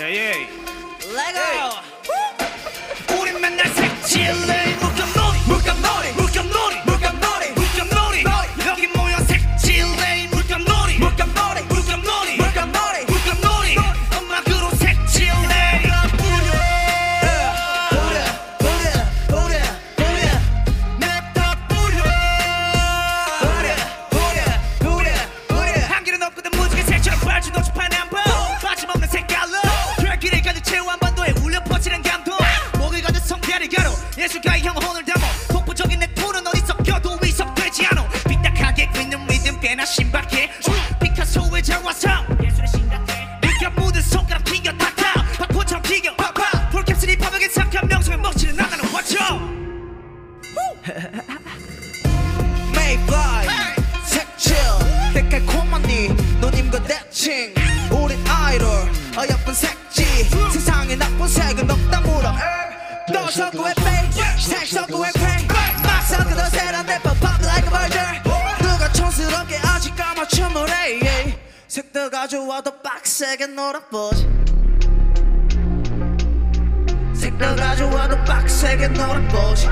예예 레고 우리 맨날 색칠해 꽤나 신박해? 피카소의 자화상 예술의 심각해. 네가 묻은 손가락 튕겨 탁탁 박포처럼 튀겨 팍팍 폴캡슐이 파벽에 착한 명성의 먹칠은 나가는 화초 Mayfly 색칠. 때깔콤한 네 노님과 대칭. 우린 아이돌 어여쁜 색지. 세상에 나쁜 색은 없다 물어. 너 섞어의 페이 색 섞어의 아직 까맣춤을 해 색들 가져와도 빡세게 놀아보지. 색들 가져와도 빡세게 놀아보지.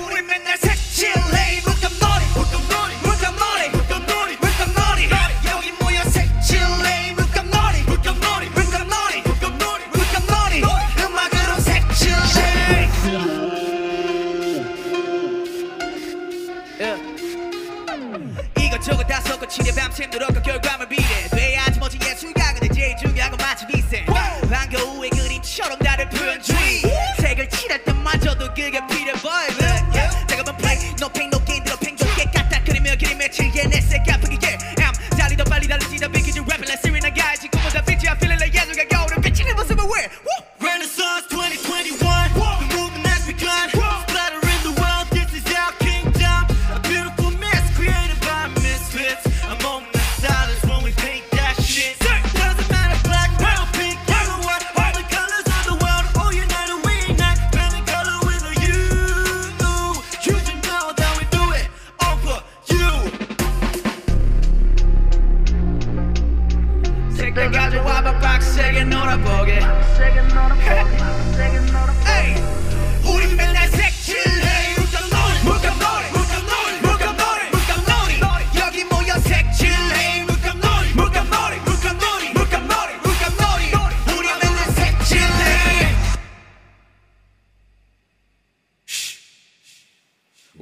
우리 맨날 색 이것저것 다 섞어 치려 밤샘도록 그 결과물 비례. 돼야지 멋진 예술가 근데 제일 중요한 건 마치 비세. 방겨우의 그림처럼 나를 표현 주의. 색을 칠할 때마저도 그게 필요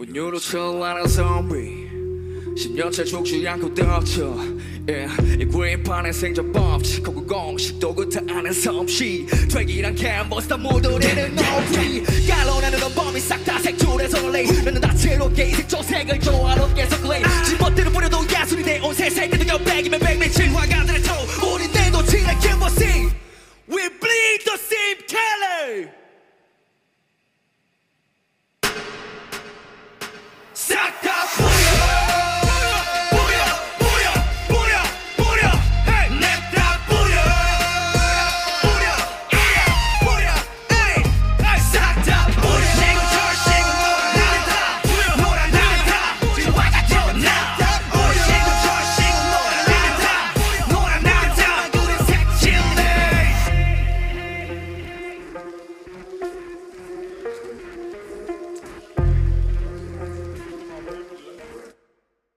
운율로 철라는 좀비 10년째 죽지 않고 덮쳐. yeah. 이 구인판의 생존 법칙 거구 공식도 그타 아는 솜씨. 되기란 캔버스 다 묻어내는 높이. 깔로나는 건 범위 싹다 색출해서 레이 나는 다채롭게 이 색 조색을 조화롭게 레이 집어들을 뿌려도 야술이 돼온 세상에 도 역백이면 백미 칠화가들의